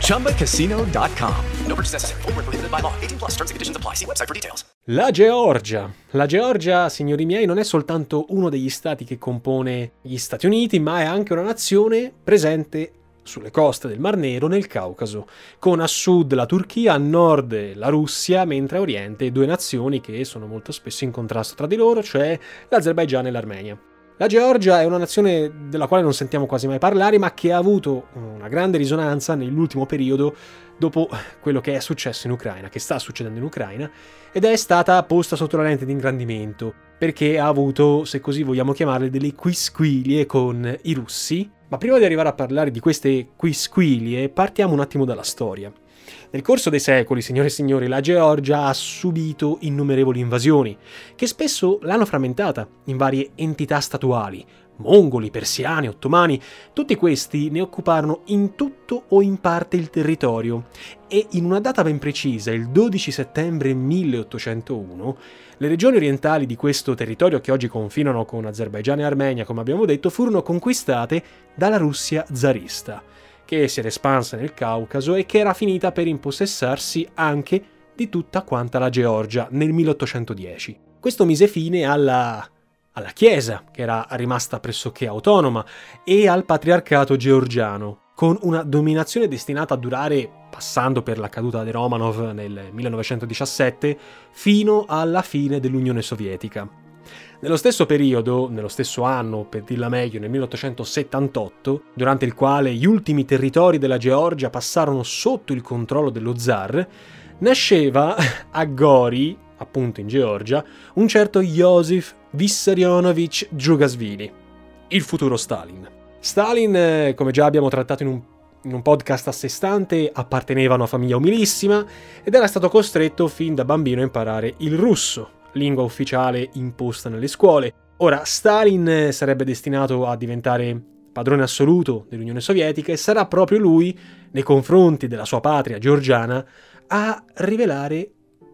ChumbaCasino.com. No purchase necessary. Full prohibited by law. 18 plus terms and conditions apply. See website for details. La Georgia. La Georgia, signori miei, non è soltanto uno degli stati che compone gli Stati Uniti, ma è anche una nazione presente sulle coste del Mar Nero nel Caucaso, con a sud la Turchia, a nord la Russia, mentre a oriente due nazioni che sono molto spesso in contrasto tra di loro, cioè l'Azerbaigian e l'Armenia. La Georgia è una nazione della quale non sentiamo quasi mai parlare, ma che ha avuto una grande risonanza nell'ultimo periodo dopo quello che è successo in Ucraina, che sta succedendo in Ucraina, ed è stata posta sotto la lente di ingrandimento, perché ha avuto, se così vogliamo chiamarle, delle quisquilie con i russi. Ma prima di arrivare a parlare di queste quisquilie, partiamo un attimo dalla storia. Nel corso dei secoli, signore e signori, la Georgia ha subito innumerevoli invasioni, che spesso l'hanno frammentata in varie entità statuali. Mongoli, persiani, ottomani, tutti questi ne occuparono in tutto o in parte il territorio e in una data ben precisa, il 12 settembre 1801, le regioni orientali di questo territorio che oggi confinano con Azerbaigian e Armenia, come abbiamo detto, furono conquistate dalla Russia zarista che si era espansa nel Caucaso e che era finita per impossessarsi anche di tutta quanta la Georgia nel 1810. Questo mise fine alla, alla Chiesa, che era rimasta pressoché autonoma, e al patriarcato georgiano, con una dominazione destinata a durare, passando per la caduta dei Romanov nel 1917, fino alla fine dell'Unione Sovietica. Nello stesso periodo, nello stesso anno, per dirla meglio, nel 1878, durante il quale gli ultimi territori della Georgia passarono sotto il controllo dello zar, nasceva a Gori, appunto in Georgia, un certo Josif Vissarionovich Djugasvili, il futuro Stalin. Stalin, eh, come già abbiamo trattato in un in un podcast a sé stante, apparteneva a una famiglia umilissima ed era stato costretto fin da bambino a imparare il russo, lingua ufficiale imposta nelle scuole. Ora, Stalin sarebbe destinato a diventare padrone assoluto dell'Unione Sovietica e sarà proprio lui, nei confronti della sua patria georgiana, a rivelare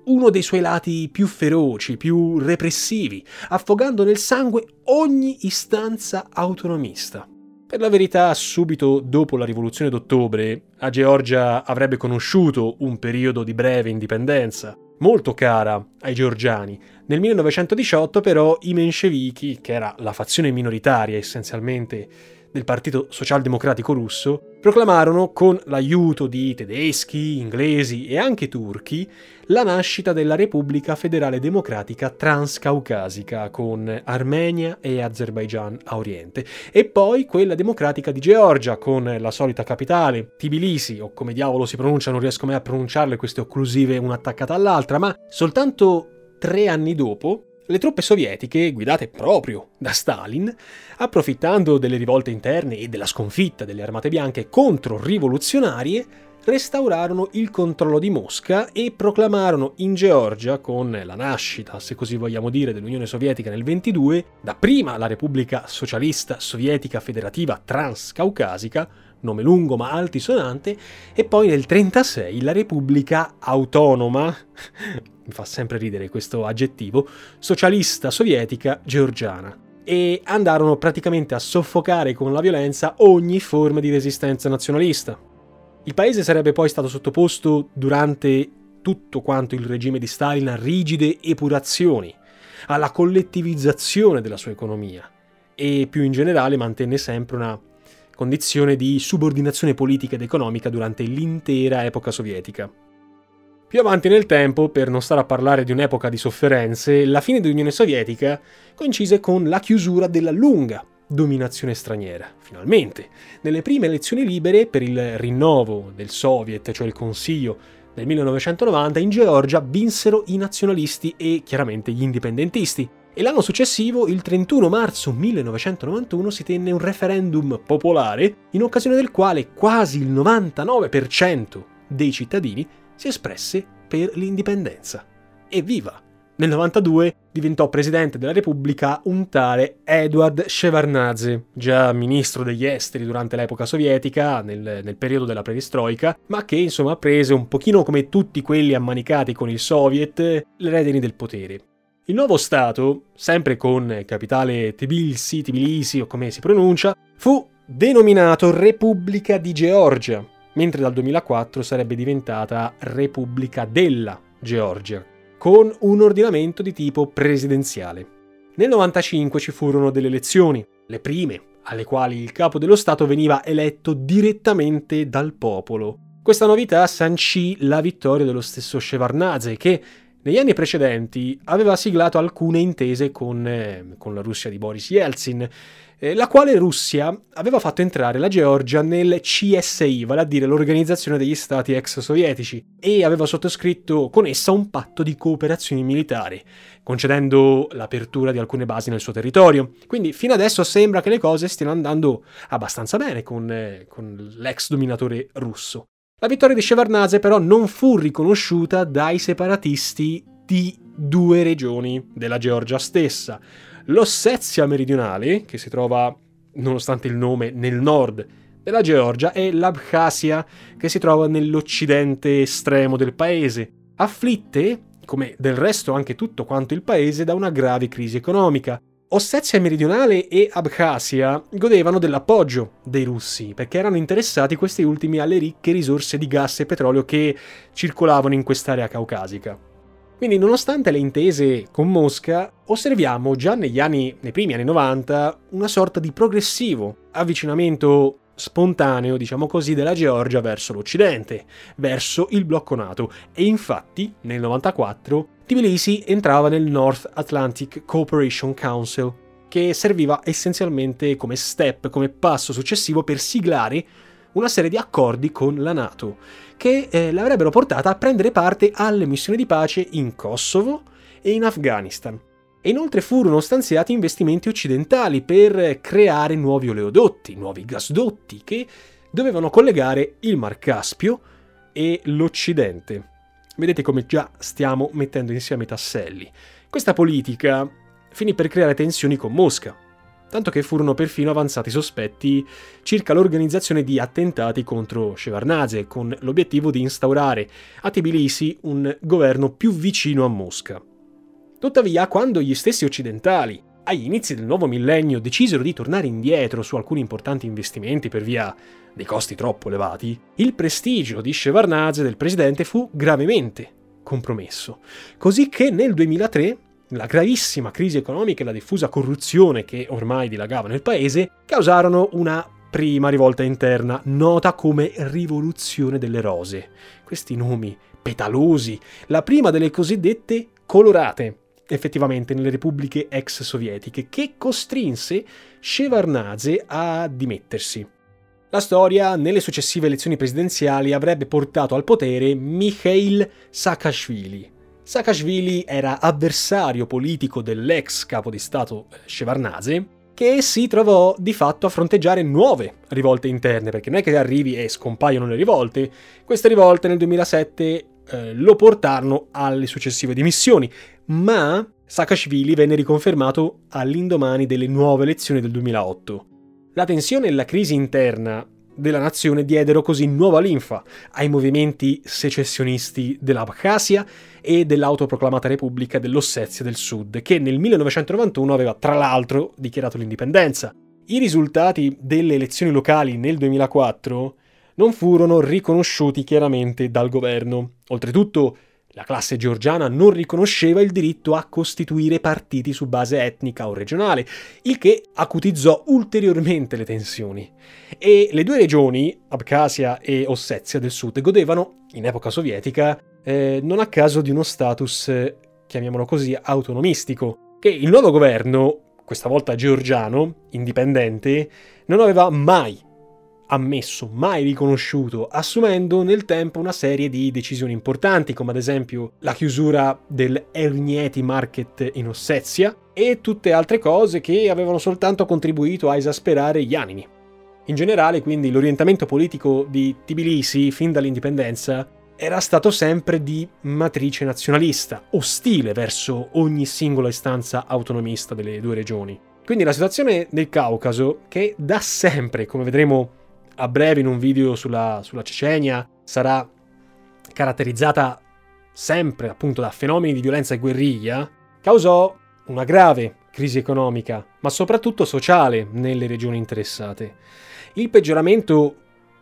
uno dei suoi lati più feroci, più repressivi, affogando nel sangue ogni istanza autonomista. Per la verità, subito dopo la rivoluzione d'ottobre, la Georgia avrebbe conosciuto un periodo di breve indipendenza, molto cara ai georgiani. Nel 1918 però i menscevichi, che era la fazione minoritaria essenzialmente del Partito Socialdemocratico russo, proclamarono con l'aiuto di tedeschi, inglesi e anche turchi la nascita della Repubblica Federale Democratica Transcaucasica con Armenia e Azerbaigian a oriente e poi quella democratica di Georgia con la solita capitale Tbilisi o come diavolo si pronuncia non riesco mai a pronunciarle queste occlusive una attaccata all'altra ma soltanto tre anni dopo le truppe sovietiche, guidate proprio da Stalin, approfittando delle rivolte interne e della sconfitta delle armate bianche contro-rivoluzionarie, restaurarono il controllo di Mosca e proclamarono in Georgia, con la nascita, se così vogliamo dire, dell'Unione Sovietica nel 22, dapprima la Repubblica Socialista Sovietica Federativa Transcaucasica, nome lungo ma altisonante, e poi nel 36 la Repubblica Autonoma, mi fa sempre ridere questo aggettivo, socialista sovietica georgiana. E andarono praticamente a soffocare con la violenza ogni forma di resistenza nazionalista. Il paese sarebbe poi stato sottoposto durante tutto quanto il regime di Stalin a rigide epurazioni, alla collettivizzazione della sua economia e più in generale mantenne sempre una condizione di subordinazione politica ed economica durante l'intera epoca sovietica. Più avanti nel tempo, per non stare a parlare di un'epoca di sofferenze, la fine dell'Unione Sovietica coincise con la chiusura della lunga dominazione straniera. Finalmente, nelle prime elezioni libere per il rinnovo del Soviet, cioè il Consiglio del 1990, in Georgia vinsero i nazionalisti e chiaramente gli indipendentisti. E l'anno successivo, il 31 marzo 1991, si tenne un referendum popolare in occasione del quale quasi il 99% dei cittadini si espresse per l'indipendenza. Evviva! Nel 92 diventò presidente della Repubblica un tale Edward Shevardnadze, già ministro degli esteri durante l'epoca sovietica, nel, nel, periodo della perestroica, ma che insomma prese un pochino come tutti quelli ammanicati con il Soviet le redini del potere. Il nuovo Stato, sempre con capitale Tbilisi, Tbilisi o come si pronuncia, fu denominato Repubblica di Georgia, mentre dal 2004 sarebbe diventata Repubblica della Georgia, con un ordinamento di tipo presidenziale. Nel 95 ci furono delle elezioni, le prime, alle quali il capo dello Stato veniva eletto direttamente dal popolo. Questa novità sancì la vittoria dello stesso Shevardnadze, che negli anni precedenti aveva siglato alcune intese con, eh, con la Russia di Boris Yeltsin, eh, la quale Russia aveva fatto entrare la Georgia nel CSI, vale a dire l'Organizzazione degli Stati ex sovietici, e aveva sottoscritto con essa un patto di cooperazione militare, concedendo l'apertura di alcune basi nel suo territorio. Quindi fino adesso sembra che le cose stiano andando abbastanza bene con, eh, con l'ex dominatore russo. La vittoria di Shevardnadze però non fu riconosciuta dai separatisti di due regioni della Georgia stessa, l'Ossetia meridionale, che si trova, nonostante il nome, nel nord della Georgia, e l'Abkhazia, che si trova nell'occidente estremo del paese, afflitte, come del resto anche tutto quanto il paese, da una grave crisi economica. Ossetia meridionale e Abkhazia godevano dell'appoggio dei russi perché erano interessati questi ultimi alle ricche risorse di gas e petrolio che circolavano in quest'area caucasica. Quindi, nonostante le intese con Mosca, osserviamo già negli anni, nei primi anni 90 una sorta di progressivo avvicinamento spontaneo, diciamo così, della Georgia verso l'Occidente, verso il blocco NATO. E infatti, nel 94, Tbilisi entrava nel North Atlantic Cooperation Council, che serviva essenzialmente come step, come passo successivo per siglare una serie di accordi con la Nato che eh, l'avrebbero portata a prendere parte alle missioni di pace in Kosovo e in Afghanistan. E inoltre furono stanziati investimenti occidentali per creare nuovi oleodotti, nuovi gasdotti che dovevano collegare il Mar Caspio e l'Occidente. Vedete come già stiamo mettendo insieme i tasselli. Questa politica finì per creare tensioni con Mosca, tanto che furono perfino avanzati sospetti circa l'organizzazione di attentati contro Shevardnadze, con l'obiettivo di instaurare a Tbilisi un governo più vicino a Mosca. Tuttavia, quando gli stessi occidentali, agli inizi del nuovo millennio, decisero di tornare indietro su alcuni importanti investimenti per via dei costi troppo elevati, il prestigio di Shevardnadze del presidente fu gravemente compromesso, così che nel 2003 la gravissima crisi economica e la diffusa corruzione che ormai dilagava nel paese causarono una prima rivolta interna, nota come Rivoluzione delle Rose. Questi nomi petalosi, la prima delle cosiddette colorate, effettivamente nelle repubbliche ex sovietiche, che costrinse Shevardnadze a dimettersi. La storia, nelle successive elezioni presidenziali, avrebbe portato al potere Mikhail Saakashvili, Saakashvili era avversario politico dell'ex capo di Stato eh, Shevardnadze, che si trovò di fatto a fronteggiare nuove rivolte interne, perché non è che arrivi e scompaiono le rivolte, queste rivolte nel 2007 eh, lo portarono alle successive dimissioni, ma Saakashvili venne riconfermato all'indomani delle nuove elezioni del 2008. La tensione e la crisi interna della nazione diedero così nuova linfa ai movimenti secessionisti dell'Abkhazia e dell'autoproclamata Repubblica dell'Ossetia del Sud, che nel 1991 aveva tra l'altro dichiarato l'indipendenza. I risultati delle elezioni locali nel 2004 non furono riconosciuti chiaramente dal governo. Oltretutto, la classe georgiana non riconosceva il diritto a costituire partiti su base etnica o regionale, il che acutizzò ulteriormente le tensioni. E le due regioni, Abkhazia e Ossetia del Sud, godevano, in epoca sovietica, eh, non a caso di uno status, eh, chiamiamolo così, autonomistico, che il nuovo governo, questa volta georgiano, indipendente, non aveva mai ammesso, mai riconosciuto, assumendo nel tempo una serie di decisioni importanti, come ad esempio la chiusura del Ernieti Market in Ossetia e tutte altre cose che avevano soltanto contribuito a esasperare gli animi. In generale, quindi, l'orientamento politico di Tbilisi fin dall'indipendenza era stato sempre di matrice nazionalista, ostile verso ogni singola istanza autonomista delle due regioni. Quindi la situazione del Caucaso, che da sempre, come vedremo a breve in un video sulla, sulla Cecenia sarà caratterizzata sempre appunto da fenomeni di violenza e guerriglia, causò una grave crisi economica, ma soprattutto sociale nelle regioni interessate. Il peggioramento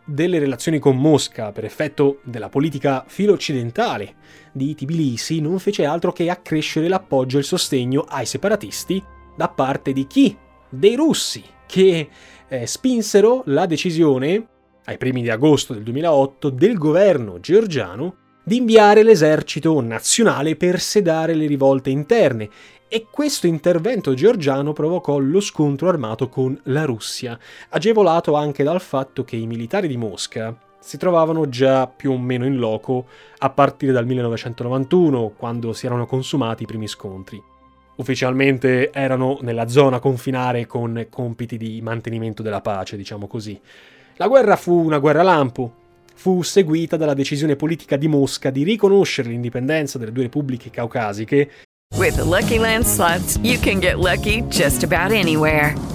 delle relazioni con Mosca per effetto della politica filo-occidentale di Tbilisi non fece altro che accrescere l'appoggio e il sostegno ai separatisti da parte di chi? Dei russi, che eh, spinsero la decisione, ai primi di agosto del 2008, del governo georgiano di inviare l'esercito nazionale per sedare le rivolte interne. E questo intervento georgiano provocò lo scontro armato con la Russia, agevolato anche dal fatto che i militari di Mosca si trovavano già più o meno in loco a partire dal 1991, quando si erano consumati i primi scontri ufficialmente erano nella zona confinare con compiti di mantenimento della pace, diciamo così. La guerra fu una guerra lampo, fu seguita dalla decisione politica di Mosca di riconoscere l'indipendenza delle due repubbliche caucasiche. With the Lucky Land slots, you can get lucky just about anywhere.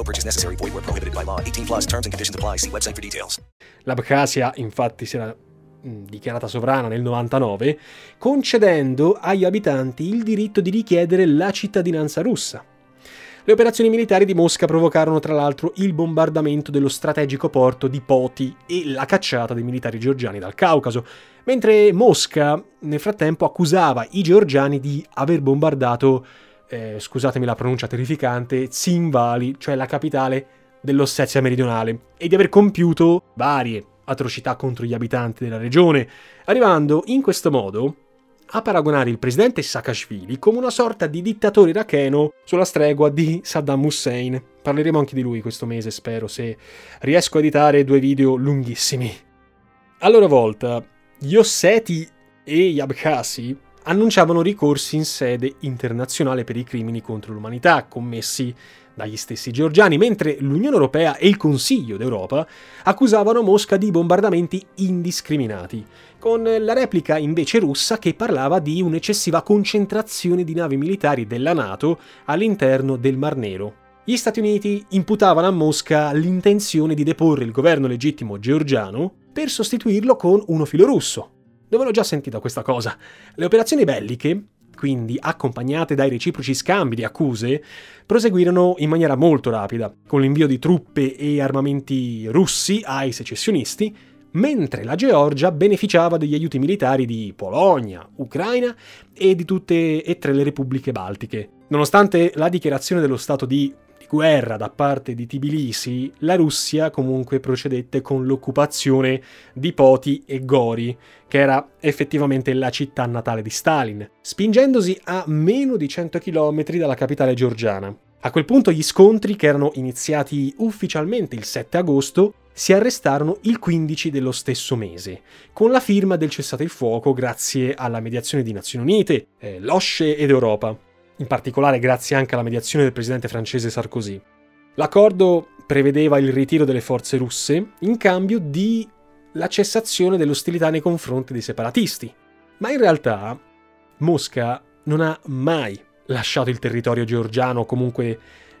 No purchase necessary. Void where prohibited by law. 18 plus terms and conditions apply. See website for details. L'Abkhazia infatti si era mh, dichiarata sovrana nel 99, concedendo agli abitanti il diritto di richiedere la cittadinanza russa. Le operazioni militari di Mosca provocarono tra l'altro il bombardamento dello strategico porto di Poti e la cacciata dei militari georgiani dal Caucaso, mentre Mosca nel frattempo accusava i georgiani di aver bombardato, eh, scusatemi la pronuncia terrificante, Zinvali, cioè la capitale dell'Ossetia meridionale, e di aver compiuto varie atrocità contro gli abitanti della regione, arrivando in questo modo a paragonare il presidente Saakashvili come una sorta di dittatore iracheno sulla stregua di Saddam Hussein. Parleremo anche di lui questo mese, spero, se riesco a editare due video lunghissimi. A loro volta, gli Osseti e gli Abkhasi annunciavano ricorsi in sede internazionale per i crimini contro l'umanità commessi dagli stessi georgiani, mentre l'Unione Europea e il Consiglio d'Europa accusavano Mosca di bombardamenti indiscriminati, con la replica invece russa che parlava di un'eccessiva concentrazione di navi militari della Nato all'interno del Mar Nero. Gli Stati Uniti imputavano a Mosca l'intenzione di deporre il governo legittimo georgiano per sostituirlo con uno filorusso. Dove l'ho già sentita questa cosa? Le operazioni belliche quindi accompagnate dai reciproci scambi di accuse, proseguirono in maniera molto rapida, con l'invio di truppe e armamenti russi ai secessionisti, mentre la Georgia beneficiava degli aiuti militari di Polonia, Ucraina e di tutte e tre le repubbliche baltiche. Nonostante la dichiarazione dello stato di guerra da parte di Tbilisi, la Russia comunque procedette con l'occupazione di Poti e Gori, che era effettivamente la città natale di Stalin, spingendosi a meno di 100 km dalla capitale georgiana. A quel punto gli scontri, che erano iniziati ufficialmente il 7 agosto, si arrestarono il 15 dello stesso mese, con la firma del cessate il fuoco grazie alla mediazione di Nazioni Unite, eh, l'OSCE ed Europa in particolare grazie anche alla mediazione del presidente francese Sarkozy. L'accordo prevedeva il ritiro delle forze russe in cambio di la cessazione dell'ostilità nei confronti dei separatisti. Ma in realtà Mosca non ha mai lasciato il territorio georgiano comunque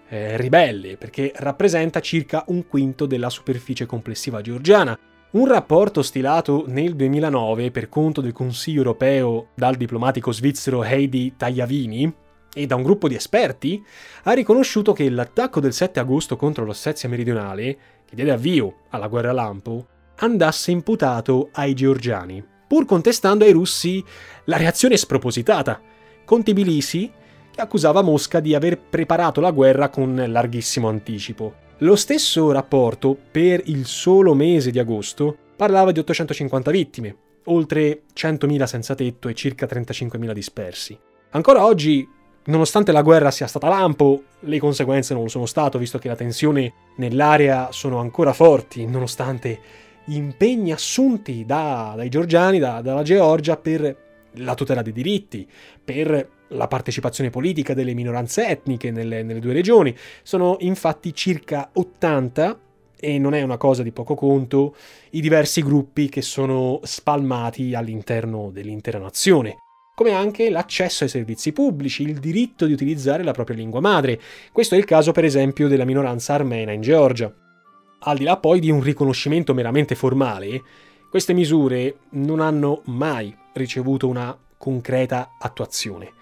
eh, ribelle, perché rappresenta circa un quinto della superficie complessiva georgiana. Un rapporto stilato nel 2009 per conto del Consiglio europeo dal diplomatico svizzero Heidi Tagliavini e da un gruppo di esperti ha riconosciuto che l'attacco del 7 agosto contro l'Ossetia meridionale, che diede avvio alla guerra lampo, andasse imputato ai georgiani, pur contestando ai russi la reazione spropositata, con Tbilisi che accusava Mosca di aver preparato la guerra con larghissimo anticipo. Lo stesso rapporto, per il solo mese di agosto, parlava di 850 vittime, oltre 100.000 senza tetto e circa 35.000 dispersi. Ancora oggi, nonostante la guerra sia stata lampo, le conseguenze non lo sono stato, visto che la tensione nell'area sono ancora forti, nonostante gli impegni assunti da, dai georgiani, da, dalla Georgia per la tutela dei diritti, per la partecipazione politica delle minoranze etniche nelle, nelle due regioni. Sono infatti circa 80 e non è una cosa di poco conto, i diversi gruppi che sono spalmati all'interno dell'intera nazione, come anche l'accesso ai servizi pubblici, il diritto di utilizzare la propria lingua madre. Questo è il caso per esempio della minoranza armena in Georgia. Al di là poi di un riconoscimento meramente formale, queste misure non hanno mai ricevuto una concreta attuazione.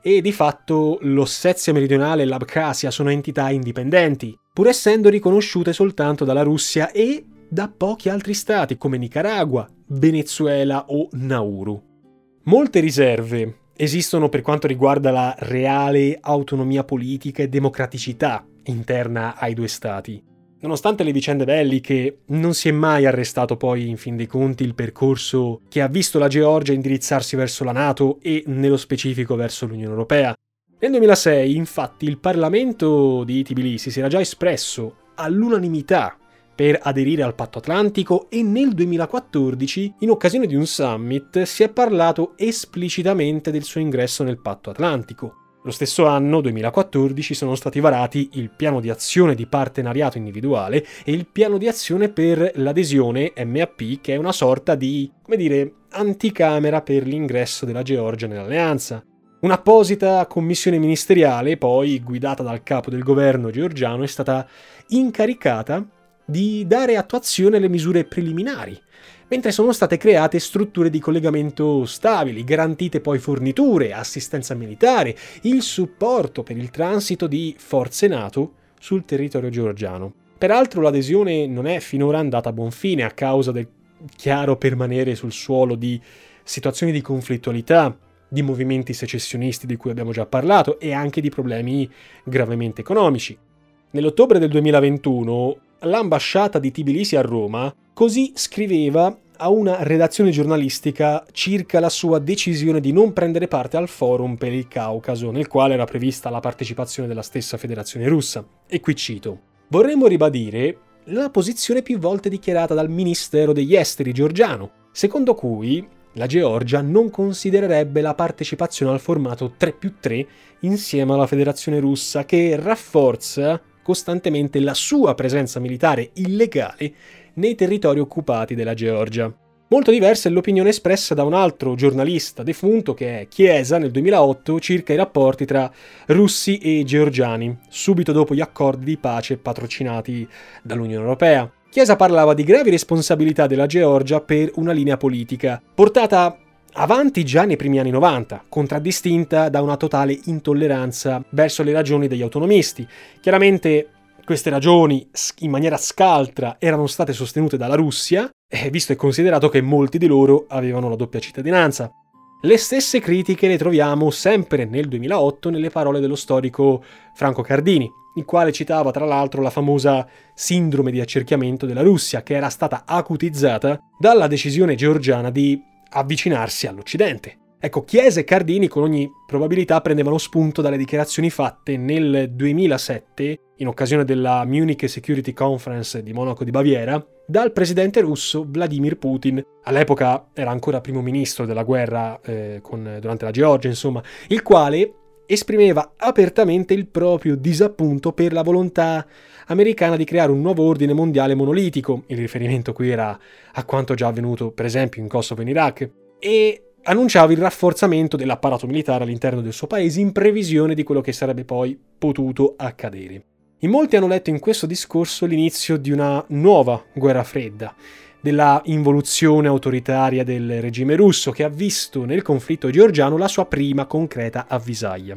E di fatto l'Ossetia meridionale e l'Abkhazia sono entità indipendenti, pur essendo riconosciute soltanto dalla Russia e da pochi altri stati come Nicaragua, Venezuela o Nauru. Molte riserve esistono per quanto riguarda la reale autonomia politica e democraticità interna ai due stati. Nonostante le vicende belliche, non si è mai arrestato poi in fin dei conti il percorso che ha visto la Georgia indirizzarsi verso la Nato e nello specifico verso l'Unione Europea. Nel 2006, infatti, il Parlamento di Tbilisi si era già espresso all'unanimità per aderire al patto atlantico e nel 2014, in occasione di un summit, si è parlato esplicitamente del suo ingresso nel patto atlantico. Lo stesso anno, 2014, sono stati varati il piano di azione di partenariato individuale e il piano di azione per l'adesione MAP, che è una sorta di, come dire, anticamera per l'ingresso della Georgia nell'alleanza. Un'apposita commissione ministeriale, poi guidata dal capo del governo georgiano, è stata incaricata di dare attuazione alle misure preliminari mentre sono state create strutture di collegamento stabili, garantite poi forniture, assistenza militare, il supporto per il transito di forze NATO sul territorio georgiano. Peraltro l'adesione non è finora andata a buon fine a causa del chiaro permanere sul suolo di situazioni di conflittualità, di movimenti secessionisti di cui abbiamo già parlato e anche di problemi gravemente economici. Nell'ottobre del 2021 l'ambasciata di Tbilisi a Roma così scriveva a una redazione giornalistica circa la sua decisione di non prendere parte al forum per il Caucaso, nel quale era prevista la partecipazione della stessa federazione russa. E qui cito: Vorremmo ribadire la posizione più volte dichiarata dal Ministero degli Esteri georgiano, secondo cui la Georgia non considererebbe la partecipazione al formato 3 più 3 insieme alla Federazione russa che rafforza costantemente la sua presenza militare illegale nei territori occupati della Georgia. Molto diversa è l'opinione espressa da un altro giornalista defunto che è Chiesa nel 2008 circa i rapporti tra russi e georgiani, subito dopo gli accordi di pace patrocinati dall'Unione Europea. Chiesa parlava di gravi responsabilità della Georgia per una linea politica, portata avanti già nei primi anni 90, contraddistinta da una totale intolleranza verso le ragioni degli autonomisti. Chiaramente queste ragioni, in maniera scaltra, erano state sostenute dalla Russia, eh, visto e considerato che molti di loro avevano la doppia cittadinanza. Le stesse critiche le troviamo sempre nel 2008 nelle parole dello storico Franco Cardini, il quale citava tra l'altro la famosa sindrome di accerchiamento della Russia, che era stata acutizzata dalla decisione georgiana di avvicinarsi all'Occidente. Ecco, Chiesa e Cardini con ogni probabilità prendevano spunto dalle dichiarazioni fatte nel 2007, in occasione della Munich Security Conference di Monaco di Baviera, dal presidente russo Vladimir Putin. All'epoca era ancora primo ministro della guerra eh, con, durante la Georgia, insomma, il quale esprimeva apertamente il proprio disappunto per la volontà americana di creare un nuovo ordine mondiale monolitico, il riferimento qui era a quanto già avvenuto per esempio in Kosovo e in Iraq, e annunciava il rafforzamento dell'apparato militare all'interno del suo paese in previsione di quello che sarebbe poi potuto accadere. In molti hanno letto in questo discorso l'inizio di una nuova guerra fredda, della involuzione autoritaria del regime russo che ha visto nel conflitto georgiano la sua prima concreta avvisaglia.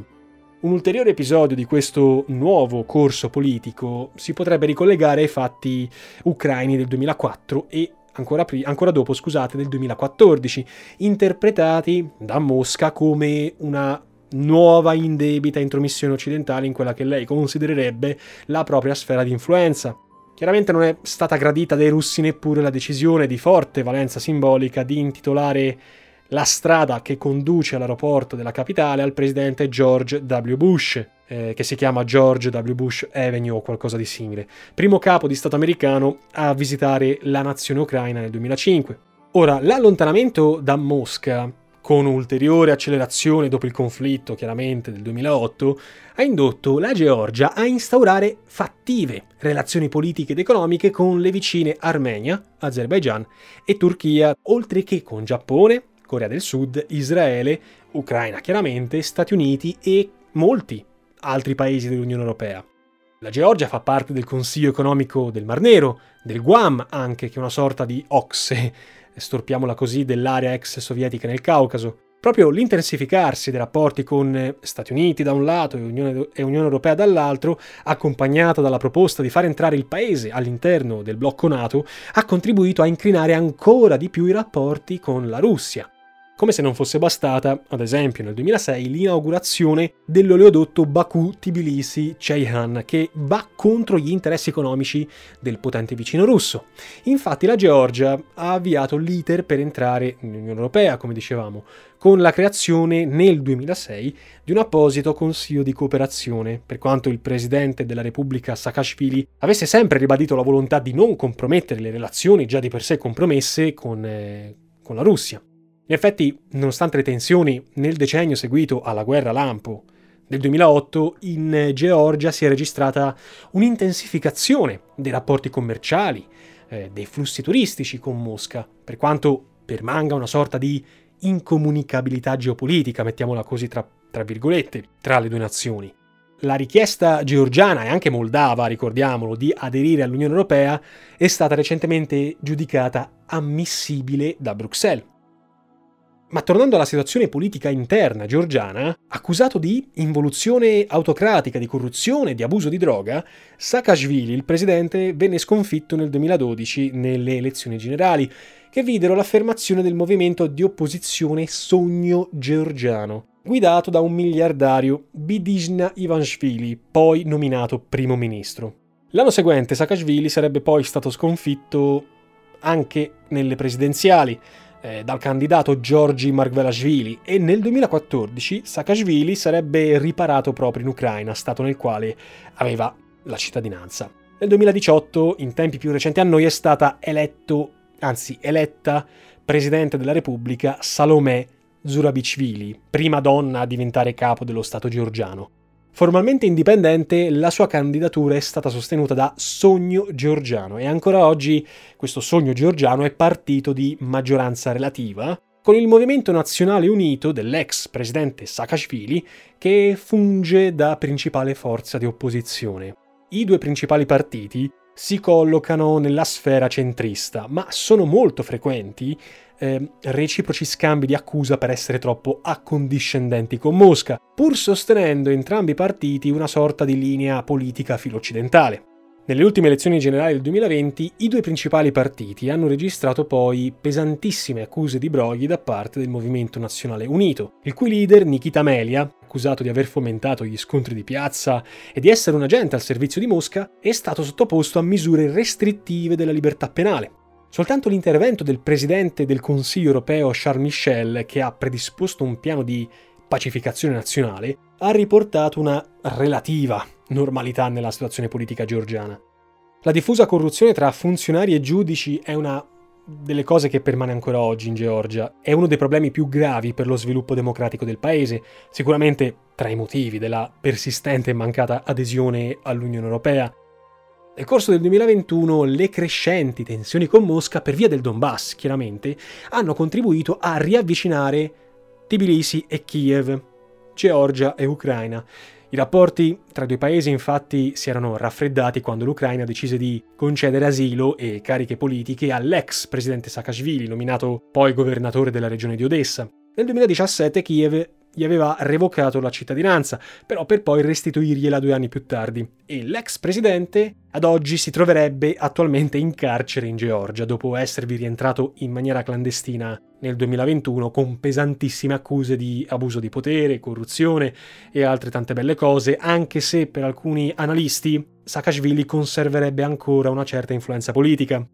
Un ulteriore episodio di questo nuovo corso politico si potrebbe ricollegare ai fatti ucraini del 2004 e ancora, pri- ancora dopo, scusate, del 2014, interpretati da Mosca come una nuova indebita intromissione occidentale in quella che lei considererebbe la propria sfera di influenza. Chiaramente non è stata gradita dai russi neppure la decisione di forte valenza simbolica di intitolare la strada che conduce all'aeroporto della capitale al presidente George W. Bush, eh, che si chiama George W. Bush Avenue o qualcosa di simile, primo capo di Stato americano a visitare la nazione ucraina nel 2005. Ora, l'allontanamento da Mosca con ulteriore accelerazione dopo il conflitto, chiaramente, del 2008, ha indotto la Georgia a instaurare fattive relazioni politiche ed economiche con le vicine Armenia, Azerbaijan e Turchia, oltre che con Giappone, Corea del Sud, Israele, Ucraina chiaramente, Stati Uniti e molti altri paesi dell'Unione Europea. La Georgia fa parte del Consiglio economico del Mar Nero, del Guam anche, che è una sorta di OXE, storpiamola così, dell'area ex sovietica nel Caucaso. Proprio l'intensificarsi dei rapporti con Stati Uniti da un lato e Unione, e Unione Europea dall'altro, accompagnata dalla proposta di far entrare il paese all'interno del blocco NATO, ha contribuito a incrinare ancora di più i rapporti con la Russia. Come se non fosse bastata, ad esempio nel 2006, l'inaugurazione dell'oleodotto Baku-Tbilisi-Ceyhan, che va contro gli interessi economici del potente vicino russo. Infatti la Georgia ha avviato l'iter per entrare nell'Unione Europea, come dicevamo, con la creazione nel 2006 di un apposito consiglio di cooperazione, per quanto il presidente della Repubblica Saakashvili avesse sempre ribadito la volontà di non compromettere le relazioni già di per sé compromesse con, eh, con la Russia. In effetti, nonostante le tensioni nel decennio seguito alla guerra lampo del 2008, in Georgia si è registrata un'intensificazione dei rapporti commerciali, eh, dei flussi turistici con Mosca, per quanto permanga una sorta di incomunicabilità geopolitica, mettiamola così tra, tra virgolette, tra le due nazioni. La richiesta georgiana e anche moldava, ricordiamolo, di aderire all'Unione Europea è stata recentemente giudicata ammissibile da Bruxelles. Ma tornando alla situazione politica interna georgiana, accusato di involuzione autocratica, di corruzione e di abuso di droga, Saakashvili, il presidente, venne sconfitto nel 2012 nelle elezioni generali, che videro l'affermazione del movimento di opposizione Sogno Georgiano, guidato da un miliardario Bidishna Ivanshvili, poi nominato primo ministro. L'anno seguente Saakashvili sarebbe poi stato sconfitto anche nelle presidenziali, eh, dal candidato Giorgi Margvelashvili e nel 2014 Saakashvili sarebbe riparato proprio in Ucraina, stato nel quale aveva la cittadinanza. Nel 2018, in tempi più recenti a noi, è stata eletto, anzi eletta, presidente della Repubblica Salomè Zurabichvili, prima donna a diventare capo dello Stato georgiano. Formalmente indipendente, la sua candidatura è stata sostenuta da Sogno Georgiano e ancora oggi questo Sogno Georgiano è partito di maggioranza relativa, con il Movimento Nazionale Unito dell'ex presidente Saakashvili che funge da principale forza di opposizione. I due principali partiti si collocano nella sfera centrista, ma sono molto frequenti eh, reciproci scambi di accusa per essere troppo accondiscendenti con Mosca, pur sostenendo entrambi i partiti una sorta di linea politica filo-occidentale. Nelle ultime elezioni generali del 2020 i due principali partiti hanno registrato poi pesantissime accuse di brogli da parte del Movimento Nazionale Unito, il cui leader Nikita Melia, accusato di aver fomentato gli scontri di piazza e di essere un agente al servizio di Mosca, è stato sottoposto a misure restrittive della libertà penale. Soltanto l'intervento del presidente del Consiglio europeo Charles Michel, che ha predisposto un piano di pacificazione nazionale, ha riportato una relativa normalità nella situazione politica georgiana. La diffusa corruzione tra funzionari e giudici è una delle cose che permane ancora oggi in Georgia. È uno dei problemi più gravi per lo sviluppo democratico del paese, sicuramente tra i motivi della persistente e mancata adesione all'Unione Europea. Nel corso del 2021 le crescenti tensioni con Mosca, per via del Donbass chiaramente, hanno contribuito a riavvicinare Tbilisi e Kiev, Georgia e Ucraina. I rapporti tra i due paesi infatti si erano raffreddati quando l'Ucraina decise di concedere asilo e cariche politiche all'ex presidente Saakashvili, nominato poi governatore della regione di Odessa. Nel 2017 Kiev gli aveva revocato la cittadinanza, però per poi restituirgliela due anni più tardi. E l'ex presidente ad oggi si troverebbe attualmente in carcere in Georgia, dopo esservi rientrato in maniera clandestina nel 2021 con pesantissime accuse di abuso di potere, corruzione e altre tante belle cose, anche se per alcuni analisti Saakashvili conserverebbe ancora una certa influenza politica.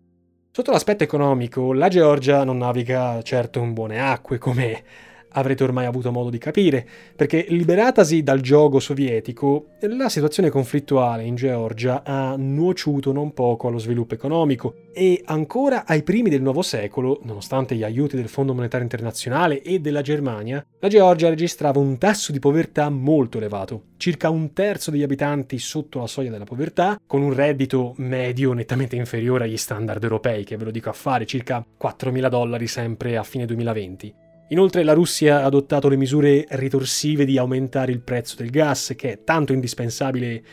Sotto l'aspetto economico, la Georgia non naviga certo in buone acque, come avrete ormai avuto modo di capire, perché liberatasi dal gioco sovietico, la situazione conflittuale in Georgia ha nuociuto non poco allo sviluppo economico e ancora ai primi del nuovo secolo, nonostante gli aiuti del Fondo Monetario Internazionale e della Germania, la Georgia registrava un tasso di povertà molto elevato, circa un terzo degli abitanti sotto la soglia della povertà, con un reddito medio nettamente inferiore agli standard europei, che ve lo dico a fare, circa 4.000 dollari sempre a fine 2020. Inoltre la Russia ha adottato le misure ritorsive di aumentare il prezzo del gas, che è tanto indispensabile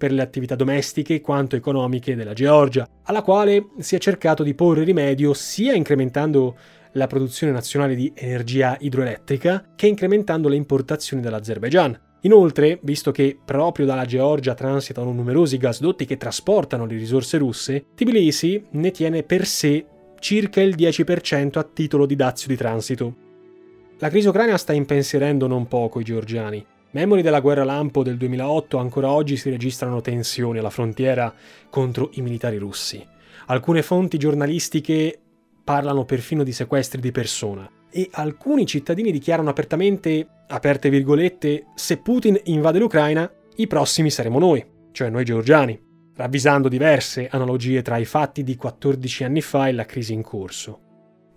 per le attività domestiche quanto economiche della Georgia, alla quale si è cercato di porre rimedio sia incrementando la produzione nazionale di energia idroelettrica che incrementando le importazioni dall'Azerbaijan. Inoltre, visto che proprio dalla Georgia transitano numerosi gasdotti che trasportano le risorse russe, Tbilisi ne tiene per sé circa il 10% a titolo di dazio di transito. La crisi ucraina sta impensierendo non poco i georgiani. Memori della guerra lampo del 2008 ancora oggi si registrano tensioni alla frontiera contro i militari russi. Alcune fonti giornalistiche parlano perfino di sequestri di persona e alcuni cittadini dichiarano apertamente, aperte virgolette, se Putin invade l'Ucraina, i prossimi saremo noi, cioè noi georgiani, ravvisando diverse analogie tra i fatti di 14 anni fa e la crisi in corso.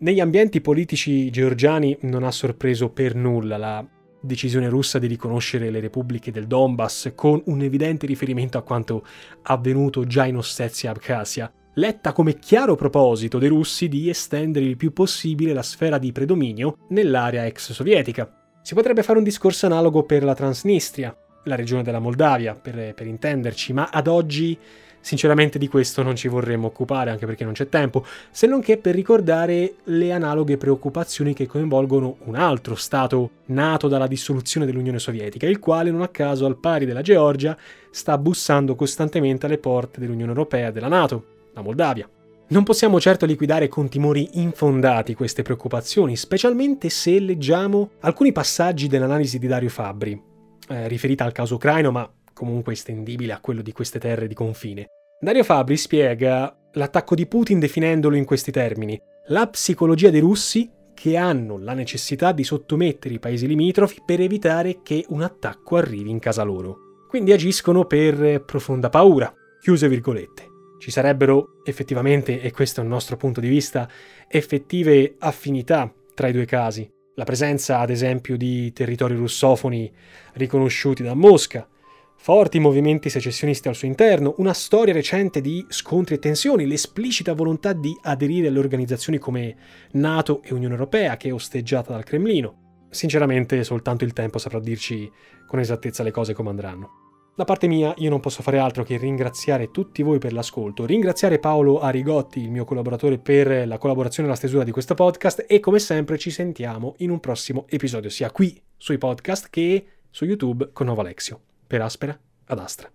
Negli ambienti politici georgiani non ha sorpreso per nulla la decisione russa di riconoscere le repubbliche del Donbass con un evidente riferimento a quanto avvenuto già in Ossetia e Abkhazia, letta come chiaro proposito dei russi di estendere il più possibile la sfera di predominio nell'area ex sovietica. Si potrebbe fare un discorso analogo per la Transnistria, la regione della Moldavia, per, per intenderci, ma ad oggi Sinceramente di questo non ci vorremmo occupare anche perché non c'è tempo, se non che per ricordare le analoghe preoccupazioni che coinvolgono un altro Stato nato dalla dissoluzione dell'Unione Sovietica, il quale non a caso al pari della Georgia sta bussando costantemente alle porte dell'Unione Europea e della Nato, la Moldavia. Non possiamo certo liquidare con timori infondati queste preoccupazioni, specialmente se leggiamo alcuni passaggi dell'analisi di Dario Fabbri, eh, riferita al caso ucraino, ma comunque estendibile a quello di queste terre di confine. Dario Fabri spiega l'attacco di Putin definendolo in questi termini. La psicologia dei russi che hanno la necessità di sottomettere i paesi limitrofi per evitare che un attacco arrivi in casa loro. Quindi agiscono per profonda paura. Chiuse virgolette. Ci sarebbero effettivamente, e questo è il nostro punto di vista, effettive affinità tra i due casi. La presenza, ad esempio, di territori russofoni riconosciuti da Mosca, forti movimenti secessionisti al suo interno, una storia recente di scontri e tensioni, l'esplicita volontà di aderire alle organizzazioni come NATO e Unione Europea, che è osteggiata dal Cremlino. Sinceramente, soltanto il tempo saprà dirci con esattezza le cose come andranno. Da parte mia, io non posso fare altro che ringraziare tutti voi per l'ascolto, ringraziare Paolo Arigotti, il mio collaboratore, per la collaborazione e la stesura di questo podcast e come sempre ci sentiamo in un prossimo episodio, sia qui sui podcast che su YouTube con Nova Alexio per aspera ad astra.